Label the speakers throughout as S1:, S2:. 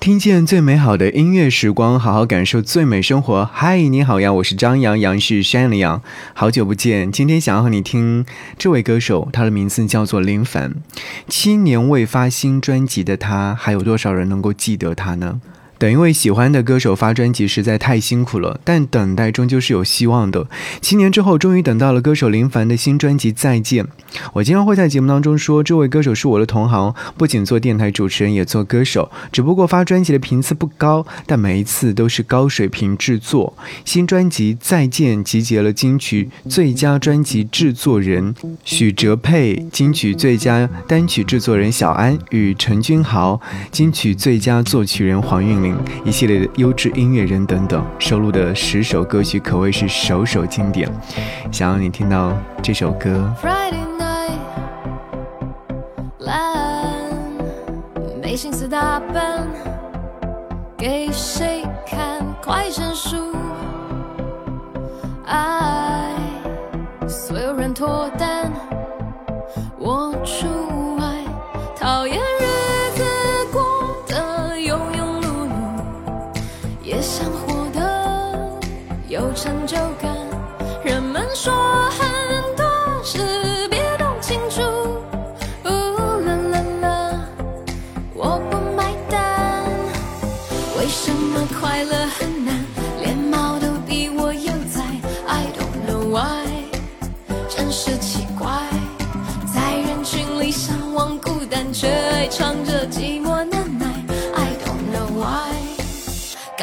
S1: 听见最美好的音乐时光，好好感受最美生活。嗨，你好呀，我是张扬，杨是山里杨，好久不见。今天想要和你听这位歌手，他的名字叫做林凡。七年未发新专辑的他，还有多少人能够记得他呢？等一位喜欢的歌手发专辑实在太辛苦了，但等待终究是有希望的。七年之后，终于等到了歌手林凡的新专辑《再见》。我经常会在节目当中说，这位歌手是我的同行，不仅做电台主持人，也做歌手。只不过发专辑的频次不高，但每一次都是高水平制作。新专辑《再见》集结了金曲最佳专辑制作人许哲佩、金曲最佳单曲制作人小安与陈君豪、金曲最佳作曲人黄韵玲。一系列的优质音乐人等等收录的十首歌曲可谓是首首经典，想要你听到这首歌。
S2: 没心思打扮，给谁看？快生疏，爱，所有人脱单，我除外，讨厌。有成就感，人们说很多事别弄清楚。呜啦啦啦，我不买单。为什么快乐很难？连猫都比我悠哉。I don't know why，真是奇怪。在人群里向往孤单，却爱唱着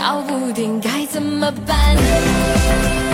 S2: 搞不定该怎么办。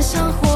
S2: 的活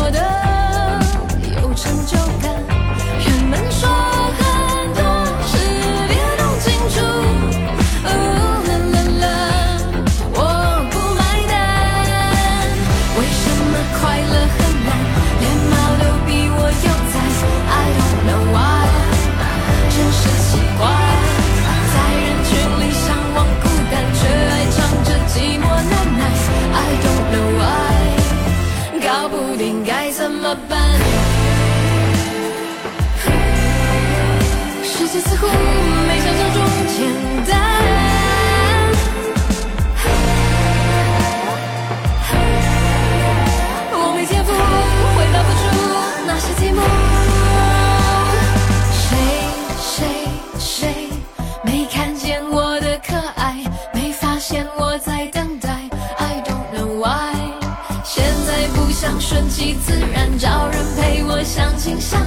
S2: 这似乎没想象中简单。我没天赋，回答不出那些题目。谁谁谁没看见我的可爱？没发现我在等待？I don't know why。现在不想顺其自然，找人陪我
S1: 相亲相。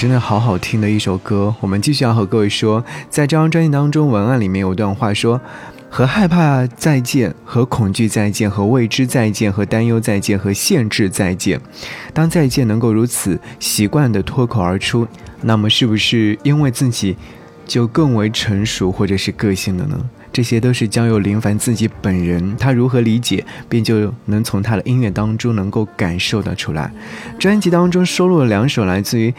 S1: 真的好好听的一首歌。我们继续要和各位说，在这张专辑当中，文案里面有段话说：“和害怕再见，和恐惧再见，和未知再见，和担忧再见，和限制再见。当再见能够如此习惯的脱口而出，那么是不是因为自己就更为成熟或者是个性了呢？这些都是交由林凡自己本人，他如何理解，便就能从他的音乐当中能够感受得出来。专辑当中收录了两首来自于。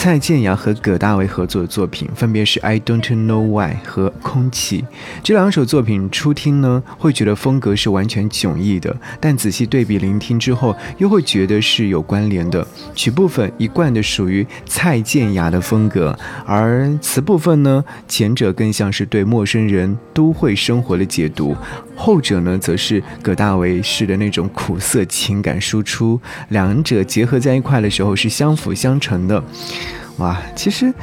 S1: 蔡健雅和葛大为合作的作品分别是《I Don't Know Why》和《空气》。这两首作品初听呢，会觉得风格是完全迥异的，但仔细对比聆听之后，又会觉得是有关联的。曲部分一贯的属于蔡健雅的风格，而词部分呢，前者更像是对陌生人都会生活的解读，后者呢，则是葛大为式的那种苦涩情感输出。两者结合在一块的时候，是相辅相成的。哇，其实。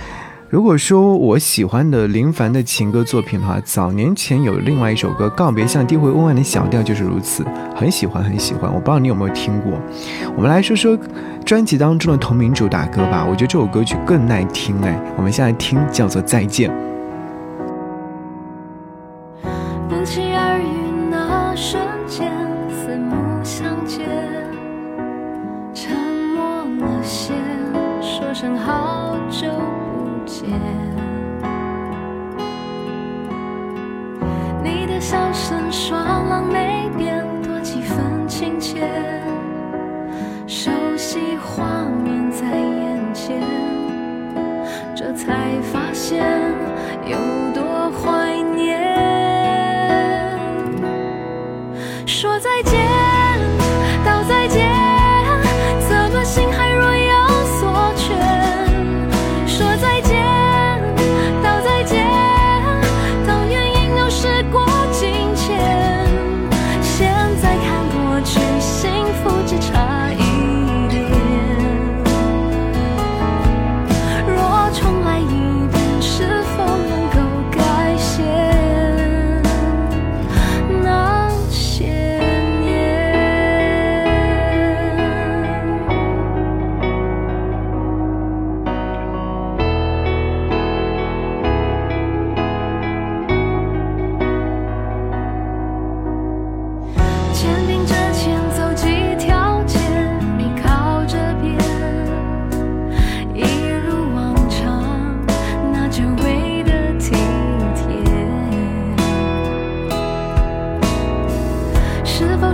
S1: 如果说我喜欢的林凡的情歌作品的话，早年前有另外一首歌《告别像低回温婉的小调》就是如此，很喜欢很喜欢。我不知道你有没有听过。我们来说说专辑当中的同名主打歌吧，我觉得这首歌曲更耐听哎。我们现在听叫做《再见》。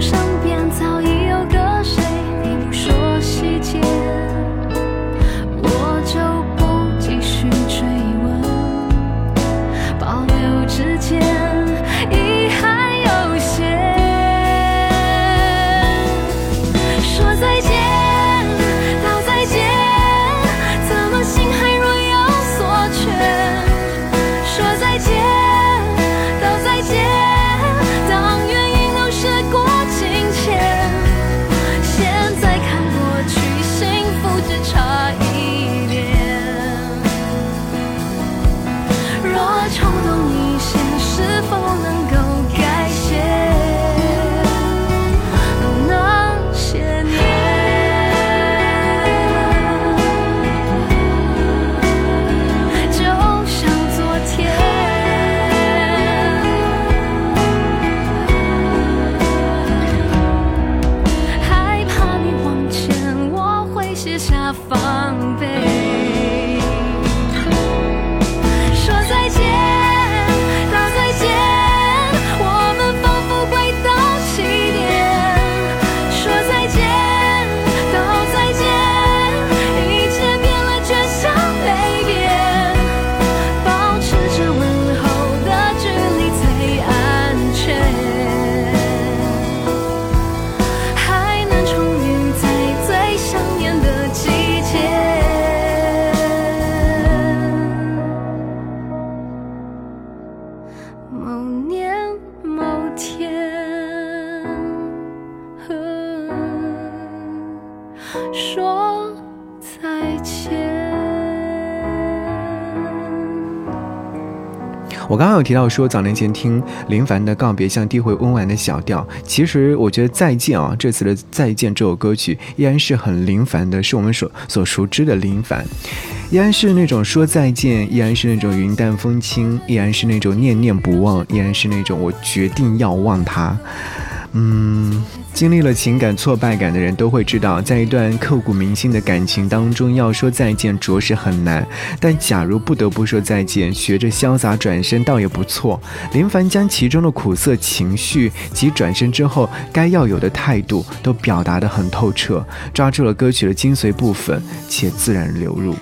S2: 是说再见。
S1: 我刚刚有提到说，早年前听林凡的《告别像低回温婉的小调》，其实我觉得《再见》啊，这次的《再见》这首歌曲依然是很林凡的，是我们所所熟知的林凡，依然是那种说再见，依然是那种云淡风轻，依然是那种念念不忘，依然是那种我决定要忘他。嗯，经历了情感挫败感的人都会知道，在一段刻骨铭心的感情当中，要说再见着实很难。但假如不得不说再见，学着潇洒转身倒也不错。林凡将其中的苦涩情绪及转身之后该要有的态度都表达得很透彻，抓住了歌曲的精髓部分，且自然流入。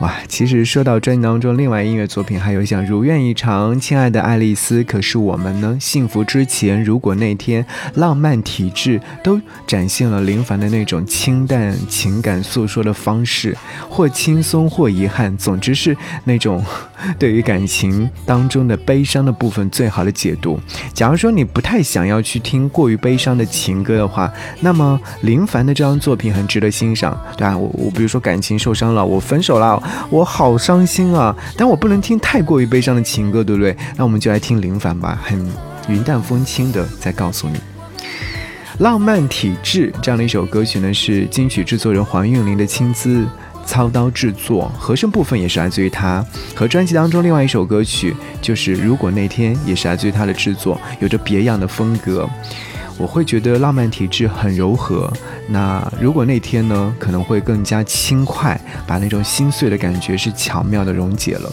S1: 哇，其实说到专辑当中另外音乐作品，还有像《如愿以偿》《亲爱的爱丽丝》，可是我们呢？幸福之前，如果那天，浪漫体质，都展现了林凡的那种清淡情感诉说的方式，或轻松，或遗憾，总之是那种 对于感情当中的悲伤的部分最好的解读。假如说你不太想要去听过于悲伤的情歌的话，那么林凡的这张作品很值得欣赏，对啊，我我比如说感情受伤了，我分手了，我好伤心啊！但我不能听太过于悲伤的情歌，对不对？那我们就来听林凡吧，很云淡风轻的在告诉你，《浪漫体质》这样的一首歌曲呢，是金曲制作人黄韵玲的亲自操刀制作，和声部分也是来自于他，和专辑当中另外一首歌曲就是《如果那天》也是来自于他的制作，有着别样的风格。我会觉得浪漫体质很柔和，那如果那天呢，可能会更加轻快，把那种心碎的感觉是巧妙的溶解了。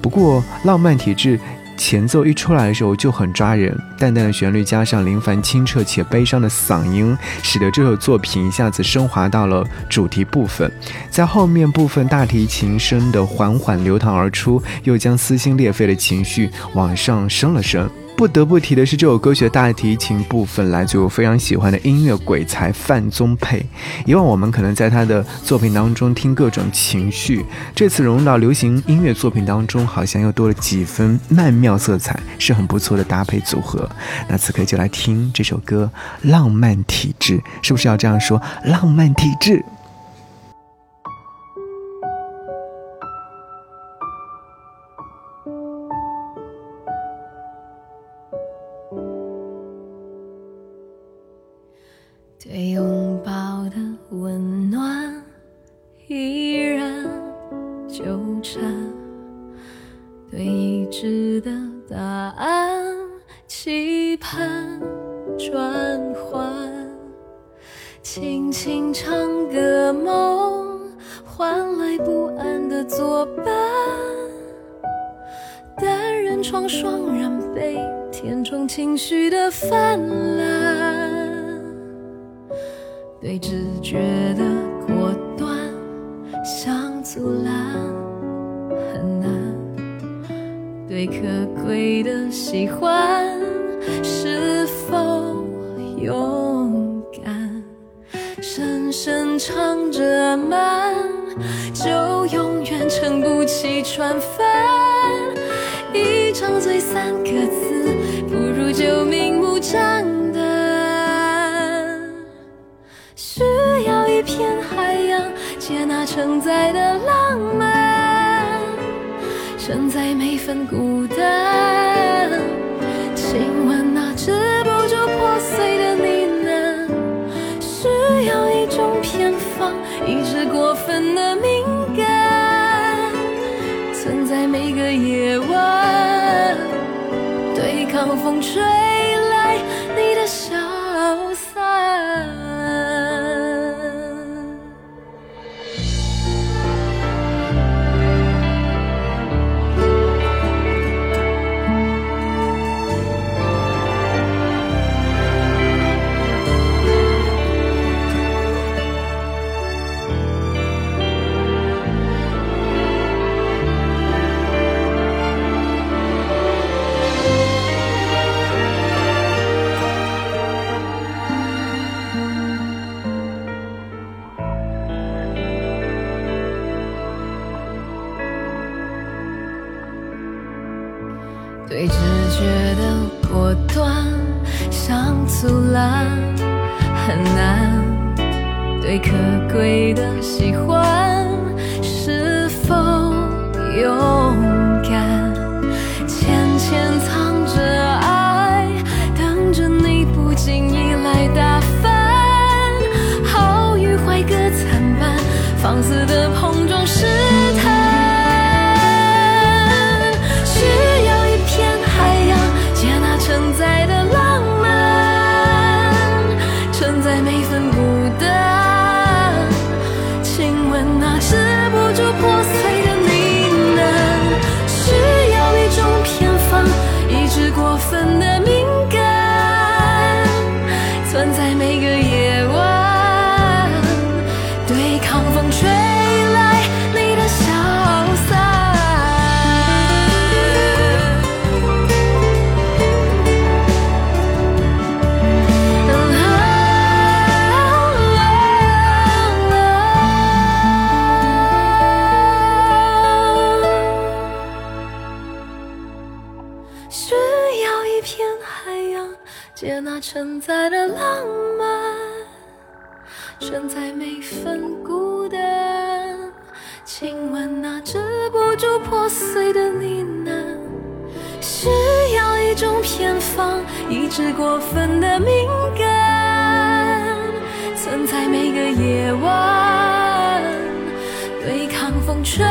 S1: 不过浪漫体质前奏一出来的时候就很抓人，淡淡的旋律加上林凡清澈且悲伤的嗓音，使得这首作品一下子升华到了主题部分。在后面部分大提琴声的缓缓流淌而出，又将撕心裂肺的情绪往上升了升。不得不提的是，这首歌曲的大提琴部分来自我非常喜欢的音乐鬼才范宗沛。以往我们可能在他的作品当中听各种情绪，这次融入到流行音乐作品当中，好像又多了几分曼妙色彩，是很不错的搭配组合。那此刻就来听这首歌《浪漫体质》，是不是要这样说？浪漫体质。
S2: 单人床双人被，填充情绪的泛滥。对直觉的果断想阻拦很难，对可贵的喜欢是否勇敢？深深唱着慢，就永远撑不起船帆。一张嘴三个字，不如就明目张胆。需要一片海洋，接纳承载的浪漫，承载每份孤单。亲吻那止不住破碎的呢喃，需要一种偏方，抑制过分的敏感，存在每个夜晚，让风吹。阻拦很难，对可贵的喜欢是否有接纳承载的浪漫，承载每份孤单，亲吻那止不住破碎的呢喃，需要一种偏方，抑制过分的敏感，曾在每个夜晚对抗风吹。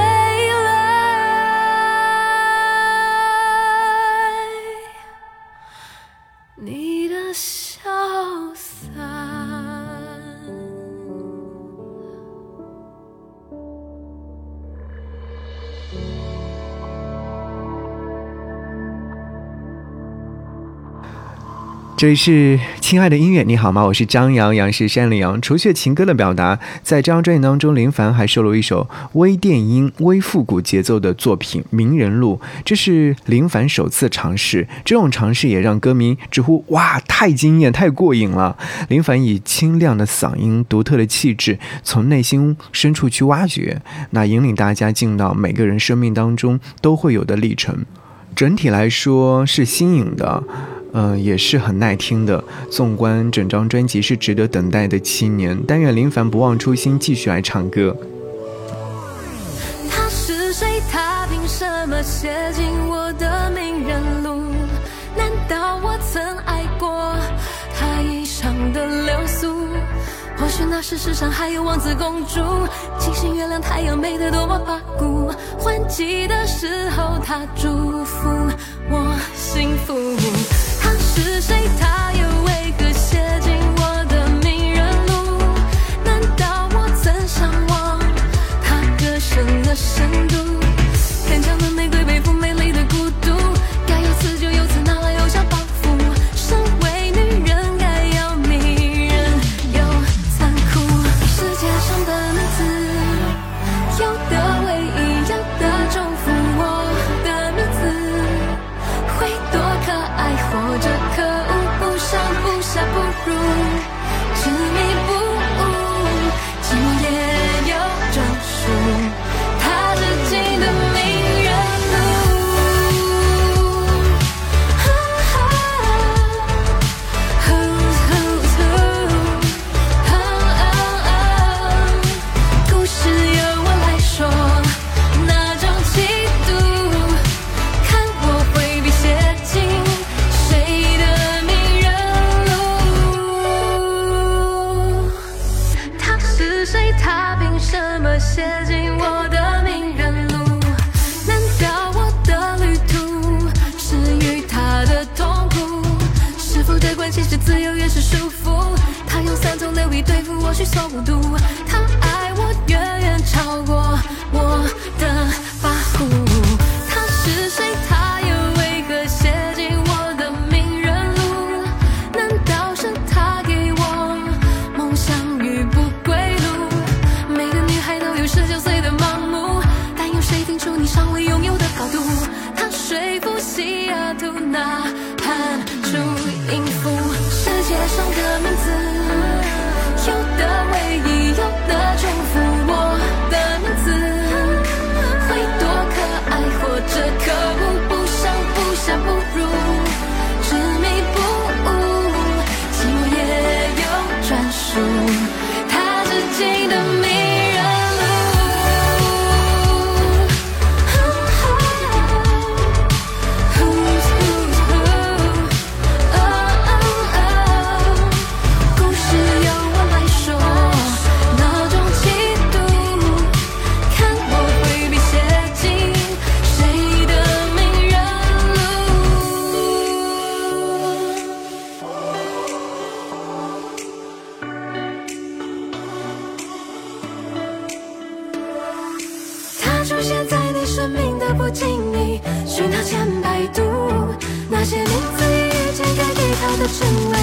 S1: 这里是亲爱的音乐，你好吗？我是张扬，杨是山里杨。除却情歌的表达，在这张专辑当中，林凡还收录一首微电音、微复古节奏的作品《名人录》，这是林凡首次尝试。这种尝试也让歌迷直呼“哇，太惊艳，太过瘾了！”林凡以清亮的嗓音、独特的气质，从内心深处去挖掘，那引领大家进到每个人生命当中都会有的历程。整体来说是新颖的。嗯，也是很耐听的。纵观整张专辑，是值得等待的七年。但愿林凡不忘初心，继续来唱歌。
S2: 他是谁？他凭什么写进我的名人录？难道我曾爱过他衣裳的流苏？或许那时世上还有王子公主，金星、月亮、太阳，美得多么八股。换季的时候，他祝福我幸福。是谁？他又为何写进我的名人录？难道我曾向往他歌声的深生命的不经意，寻他千百度，那些名字与遇见该给他的称谓，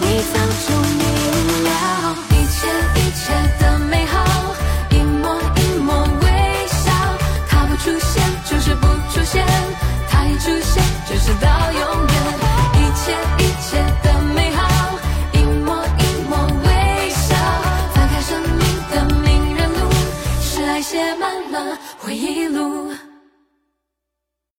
S2: 你早就明了。